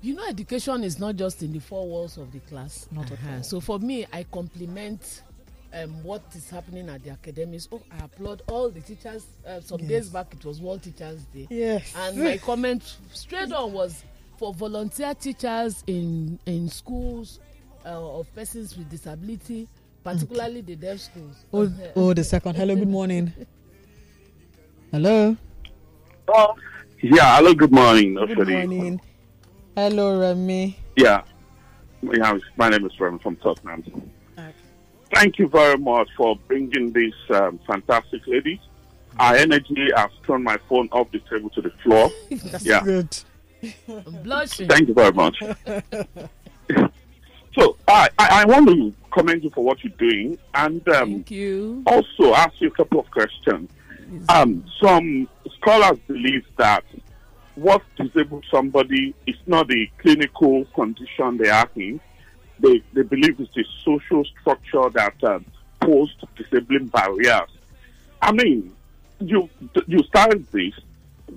You know, education is not just in the four walls of the class. Not at Uh-huh. all. So for me, I compliment um, what is happening at the academies. Oh, I applaud all the teachers. Uh, some Yes. days back, it was World Teachers Day. Yes. And my comment straight on was for volunteer teachers in in schools uh, of persons with disability, particularly the deaf schools. Oh, oh, the second. Hello, good morning. Hello. Oh, yeah. Hello. Good morning. Good Oshodi. morning. Hello, Remy. Yeah. yeah. My name is Remy from Tottenham. Thank you very much for bringing this um, fantastic lady. Our energy has turned my phone off the table to the floor. That's yeah. good. I'm blushing. Thank you very much. so I, I, I want to commend you for what you're doing and um, Thank you. also ask you a couple of questions. Um, some scholars believe that what disables somebody is not the clinical condition they are in. They, they believe it's the social structure that um, posed disabling barriers. I mean, you you started this.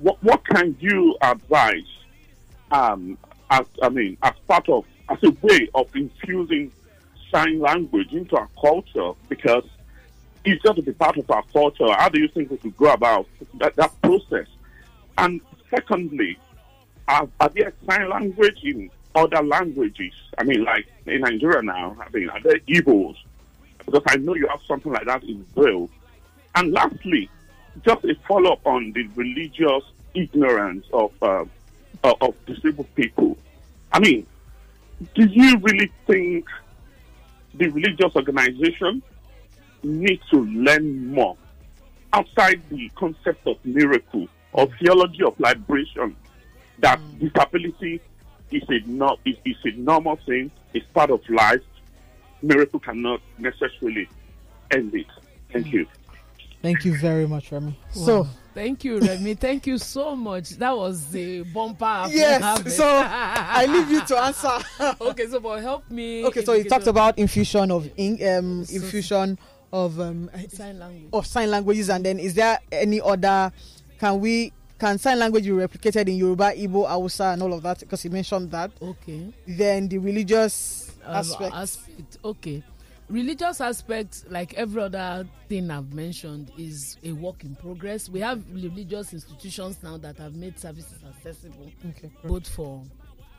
What what can you advise? Um, as I mean, as part of as a way of infusing sign language into our culture, because it's got to be part of our culture. How do you think we should go about that, that process? And secondly, are, are there sign language in other languages? I mean, like in Nigeria now, I mean, are there Igbos? Because I know you have something like that in Braille. And lastly, just a follow up on the religious ignorance of uh, of of disabled people. I mean, do you really think the religious organization need to learn more outside the concept of miracle or mm. theology of liberation that mm. disability is a no, is, is a normal thing, it's part of life. Miracle cannot necessarily end it. Thank mm. you. Thank you very much, Remy. Wow. So, thank you, Remy. Thank you so much. That was the bumper. Yes, so I leave you to answer. okay, so but help me. Okay, so you talked about infusion of in, um, infusion of um, sign language. of sign languages, and then is there any other? Can we can sign language be replicated in Yoruba, Igbo, Hausa, and all of that? Because you mentioned that. Okay. Then the religious um, aspect. aspect. Okay. Religious aspect, like every other thing I've mentioned, is a work in progress. We have religious institutions now that have made services accessible, Okay, both for.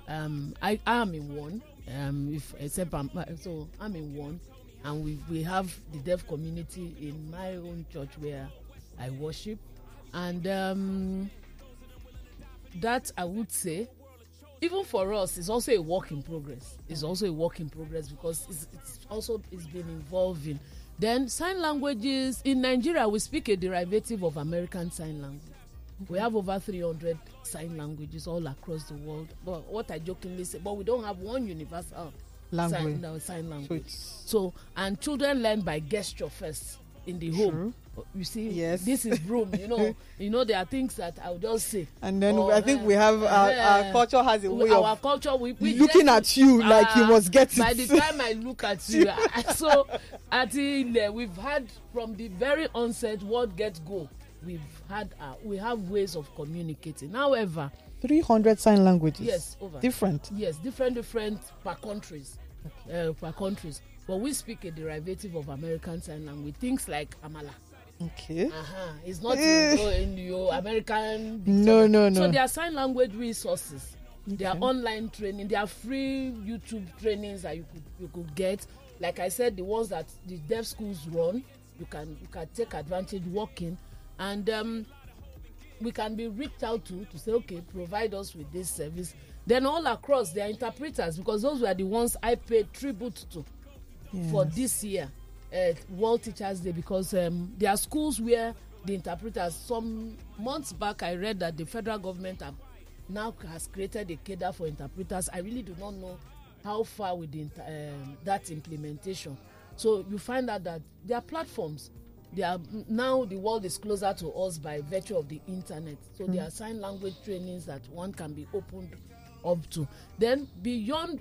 Um, I I am in one. Um, if except I'm so I'm in one, and we we have the deaf community in my own church where I worship, and um, that I would say even for us it's also a work in progress. It's also a work in progress because it's, it's also it's been evolving then sign languages. In nigeria we speak a derivative of american sign language. We have over 300 sign languages all across the world. But what i jokingly say but we don't have one universal Language. sign, no, sign language. it's- so and children learn by gesture first in the home you see Yes. this is broom you know. You know there are things that i'll just say. And then Or, I think uh, we have our, our uh, culture has a way our of culture we, we looking just- at you like you Ah, must get by it. the time i look at you I- so at the we've had from the very onset what get go we've had uh, we have ways of communicating. However 300 sign languages. yes over. Different. yes different different per countries uh, per countries. But we speak a derivative of american sign language things like amala Okay. uh-huh. it's not Eh. in, your- in your american No, no, no. so there are sign language resources. There are online training. There are free youtube trainings that you could you could get. Like i said the ones that the deaf schools run you can you can take advantage working. And um, we can be reached out to to say okay provide us with this service. Then all across there are interpreters because those were the ones i paid tribute to for this year uh, World Teachers Day because um, there are schools where the interpreters. Some months back, I read that the federal government have now has created a cadre for interpreters. I really do not know how far with the, um, that implementation. So you find out that there are platforms. They are now the world is closer to us by virtue of the internet. So there Mm. are sign language trainings that one can be opened up to. Then beyond,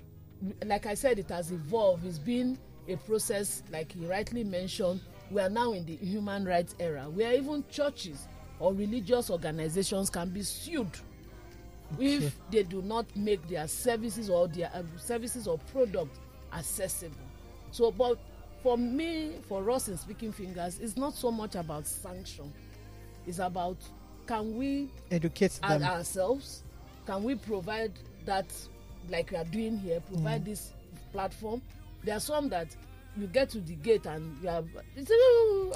like I said, it has evolved. It's been a process, like you rightly mentioned. We are now in the human rights era, where even churches or religious organizations can be sued if they do not make their services or their uh, services or products accessible. So, but for me, for us in Speaking Fingers, it's not so much about sanction. It's about can we Educate them. ourselves can we provide that like we are doing here provide Mm. this platform there are some that you get to the gate and you have I've-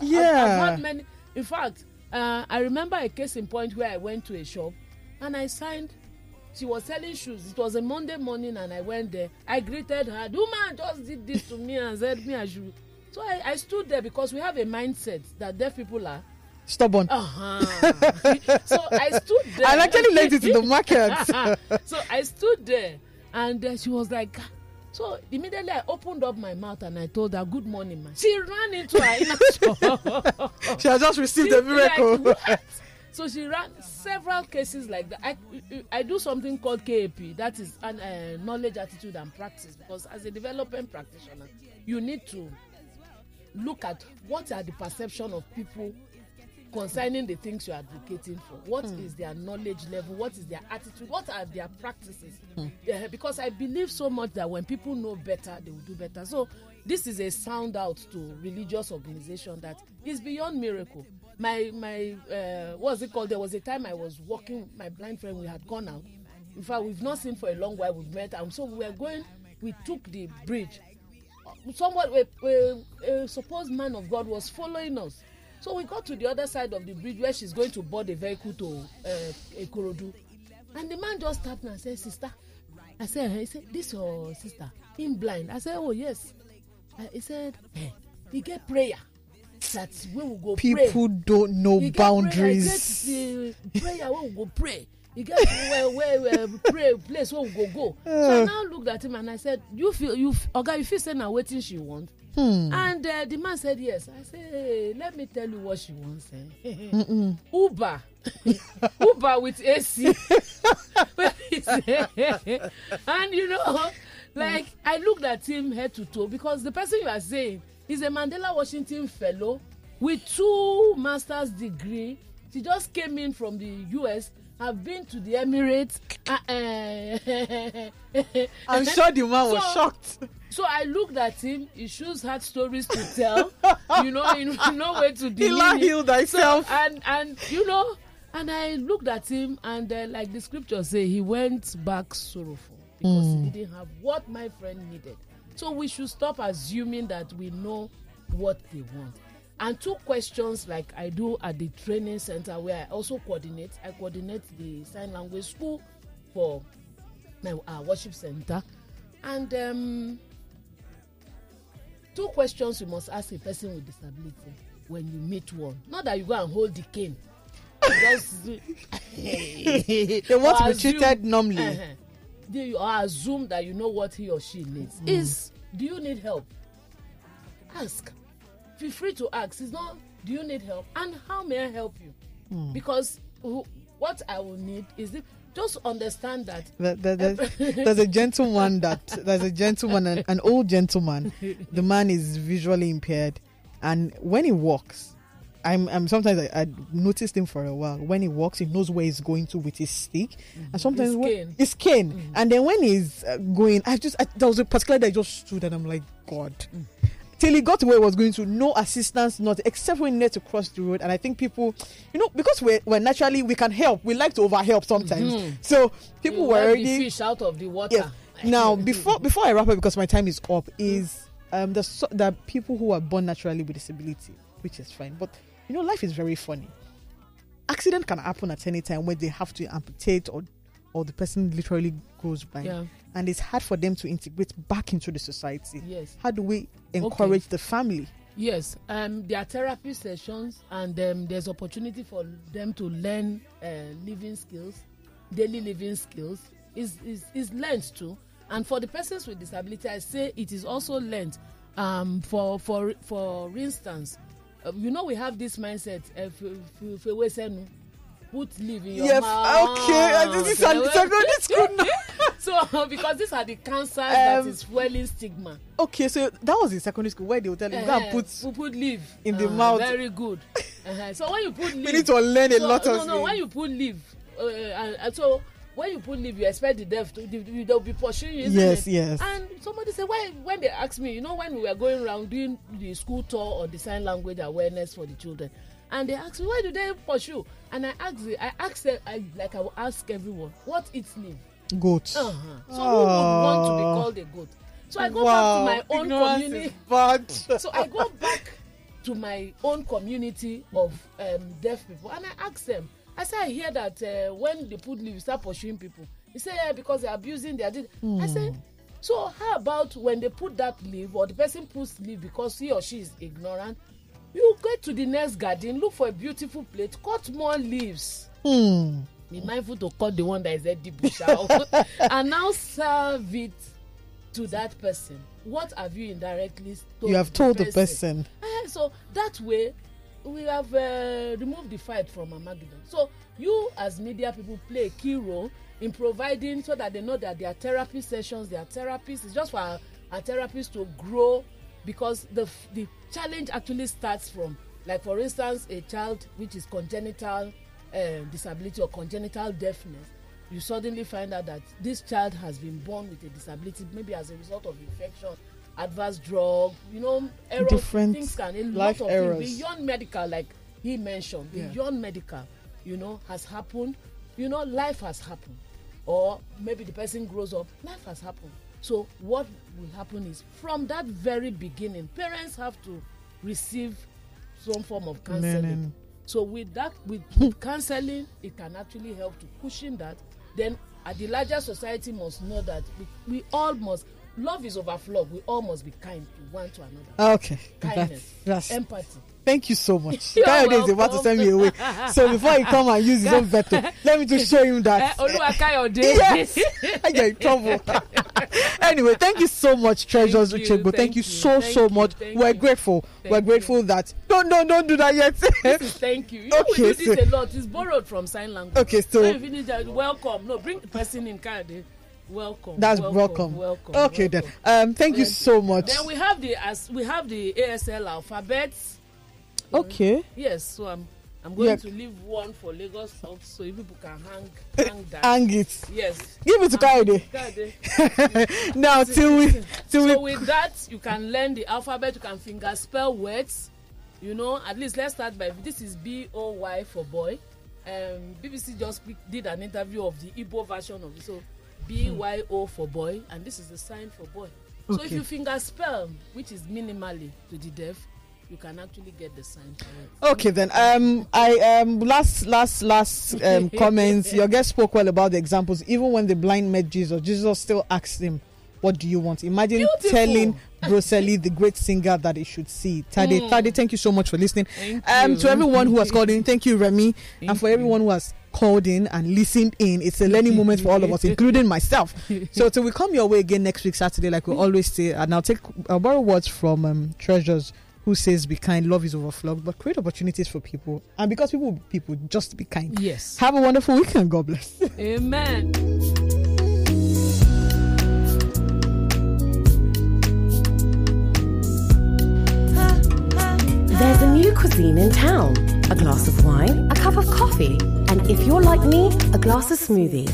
Yeah. I've, had many in fact uh, i remember a case in point where i went to a shop and i signed she was selling shoes it was a monday morning and i went there i greeted her the woman just did this to me and said me i should so I, I stood there because we have a mindset that deaf people are Stubborn. uh-huh. so I stood there. I actually learned it in the market. so I stood there, and uh, she was like. So immediately I opened up my mouth and I told her, "Good morning, ma." She ran into her inner shop. She has just received a miracle. Like, so she ran several cases like that. I, I do something called KAP, that is an, uh, knowledge, attitude, and practice. Because as a development practitioner, you need to look at what are the perception of people concerning the things you're advocating for. What is Hmm. their knowledge level? What is their attitude? What are their practices? Yeah, because I believe so much that when people know better, they will do better. So this is a sound out to religious organization that is beyond miracle. My my uh, what's it called? There was a time I was walking. My blind friend, we had gone out. In fact, we've not seen for a long while. We've met, and so we were going. We took the bridge. Someone, a, a, a supposed man of God, was following us. So we got to the other side of the bridge where she's going to board a vehicle to uh, Ikorodu. And the man just tapped me and said, Sister. I said, he said, This your sister? Him blind. I said, Oh, yes. Uh, he said, hey, he get prayer. That we will go pray. People don't know He boundaries. Prayer, he get the prayer where we go pray. He get where where where pray place where we go go. So I now looked at him and I said, "You feel you okay? You feel say na wetin she want?" Hmm. And uh, the man said yes. I said, hey, "Let me tell you what she wants." Eh? Mm-mm. Uber, Uber with AC. and you know, like I looked at him head to toe because the person you are saying is a Mandela Washington fellow with two master's degree. She just came in from the US. Have been to the Emirates. Uh, uh, I'm sure the man was shocked. So I looked at him. His shoes had stories to tell. you know, in no way to He demean healed thyself. So, and and you know, and I looked at him, and uh, like the scripture say, he went back sorrowful because Mm. he didn't have what my friend needed. So we should stop assuming that we know what they want. And two questions like I do at the training center where I also coordinate. I coordinate the sign language school for my uh, worship center, and um, two questions you must ask a person with disability when you meet one. Not that you go and hold the cane. Just They want to be treated normally. Do you assume that you know what he or she needs? Mm. Is do you need help? Ask. Feel free to ask. It's not do you need help and how may I help you? Mm. Because who, what I will need is if, just understand that There- there- there- there's a gentleman that there's a gentleman, an, an old gentleman. The man is visually impaired, and when he walks, I'm, I'm sometimes I, I noticed him for a while. When he walks, he knows where he's going to with his stick, and sometimes His when- cane. his cane. And then when he's uh, going, I just I, there was a particular day I just stood and I'm like, God. Till he got where he was going to, no assistance, not except when he needed to cross the road. And I think people, you know, because we're, we're naturally we can help, we like to overhelp sometimes. Mhm. So people you were already fish out of the water. Yes. Now, before before I wrap up, because my time is up, is um the so, the people who are born naturally with disability, which is fine. But you know, life is very funny. Accident can happen at any time when they have to amputate or or the person literally goes blind, Yeah. and it's hard for them to integrate back into the society. Yes. How do we encourage the family Yes, um, there are therapy sessions, and um, there's opportunity for them to learn uh, living skills, daily living skills. is is is learned too, and for the persons with disability, I say it is also learned. Um, for for for instance, uh, you know we have this mindset. Uh, if, if, if, if, if, put leave in your Yes, mouth. okay, and this is an- secondary school now. so because these are the cancers that Um, is fueling stigma. Okay, so that was in secondary school where they will tell you Eh, put we put leaf in the Ah, mouth. Very good. Uh-huh. So when you put leaf, need to learn a so, lot of No, no. things. When you put leaf, uh, and, and so when you put leaf, you expect the deaf to they, they'll be pursuing you. Yes, it? yes. And somebody said why when they asked me, you know, when we were going around doing the school tour on the sign language awareness for the children. And they asked me, why do they pursue? And I asked, the- I asked them, I, like I will ask everyone, what eats leaf? goat. Uh-huh. So who would want to be Oh. called a goat? So I go Wow, back to my own ignorance community. bad. so I go back to my own community of um, deaf people and I ask them. I say I hear that uh, when they put leave, you start pursuing people. He say yeah, because they're abusing their. Did. I say so. How about when they put that leave or the person puts leave because he or she is ignorant? You go to the next garden, look for a beautiful plate, cut more leaves. Hmm. be mindful to cut the one that is empty bush out. And now serve it to that person. What have you indirectly told You have told the person. Eh, so that way we have uh, removed the fight from armageddon so you as media people play a key role in providing so that they know that their therapy sessions their therapists is just for our, our therapists to grow because the the challenge actually starts from like for instance a child which is congenital uh, disability or congenital deafness you suddenly find out that this child has been born with a disability maybe as a result of infection adverse drug you know errors Different things can a life lot of errors. things beyond medical like he mentioned Yeah. beyond medical you know has happened you know life has happened or maybe the person grows up life has happened so what will happen is from that very beginning parents have to receive some form of counseling Learning. so with that with, with counseling it can actually help to cushion that then uh, the larger society must know that we, we all must love is overflow we all must be kind to one to another Okay. kindness That's, that's, empathy Thank you so much. Kayode is about to send me away. So before he come and use his own veto, let me just show him that. Eh, yes, I get in trouble. anyway, thank you so much, Treasures Thank you, Uchegbu. Thank, thank you you, so thank so you, much. thank We're you. grateful. Thank We're you. grateful that. No, no, don't do that yet. Is thank you. You know Okay, we do this so- a lot. It's borrowed from sign language. Okay, so- you finish that, welcome. No, bring the person in card. Welcome. That's welcome. welcome. Welcome. Okay then. Um, thank you so much. Then we have the as we have the ASL alphabets. Okay. Yes, so I'm I'm going Yeah. to leave one for Lagos South so if people can hang hang that. Hang it. Yes. Give it to Hang Kayode. Kayode. now till we till so we with that you can learn the alphabet you can finger spell words you know at least let's start by this is b-o-y for boy um, bbc just did an interview of the igbo version of it so b-y-o for boy and this is the sign for boy so if Okay. you finger spell which is minimally to the deaf you can actually get the sign Okay then. Um, I um last last last um comments. Your guest spoke well about the examples. Even when the blind met Jesus, Jesus still asked him, "What do you want?" Imagine Beautiful. telling Brosely, the great singer, that he should see. Tade, Mm. Tade, thank you so much for listening. Thank um, you. to everyone who has called in, thank you, Remy, and for everyone who has called in and listened in. It's a learning moment for all of us, including myself. So till we come your way again next week Saturday, like we always say, and I'll take I'll borrow words from um, Treasures, who says, "Be kind, love is overflowed, but create opportunities for people, and because people people, just be kind." Yes. Have a wonderful weekend. God bless. amen There's a new cuisine in town a glass of wine, a cup of coffee, and if you're like me, a glass of smoothie.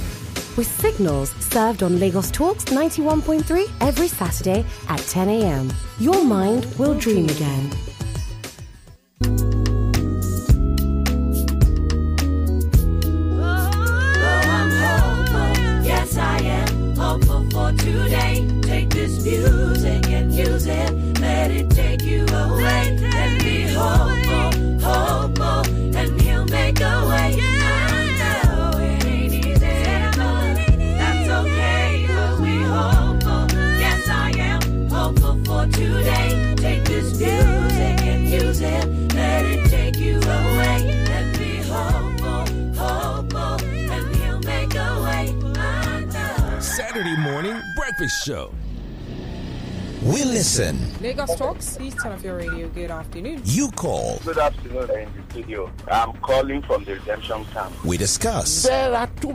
With signals served on Lagos Talks 91.3 every Saturday at 10 a.m. Your mind will dream again. I'm hopeful. Yes, I am hopeful for today. Take this music and use it. Let it take you away. And be hopeful, hopeful, breakfast show. We listen. Lagos Talks, please turn off your radio. Good afternoon. You call. Good afternoon in the studio. I'm calling from the redemption camp. We discuss. There are too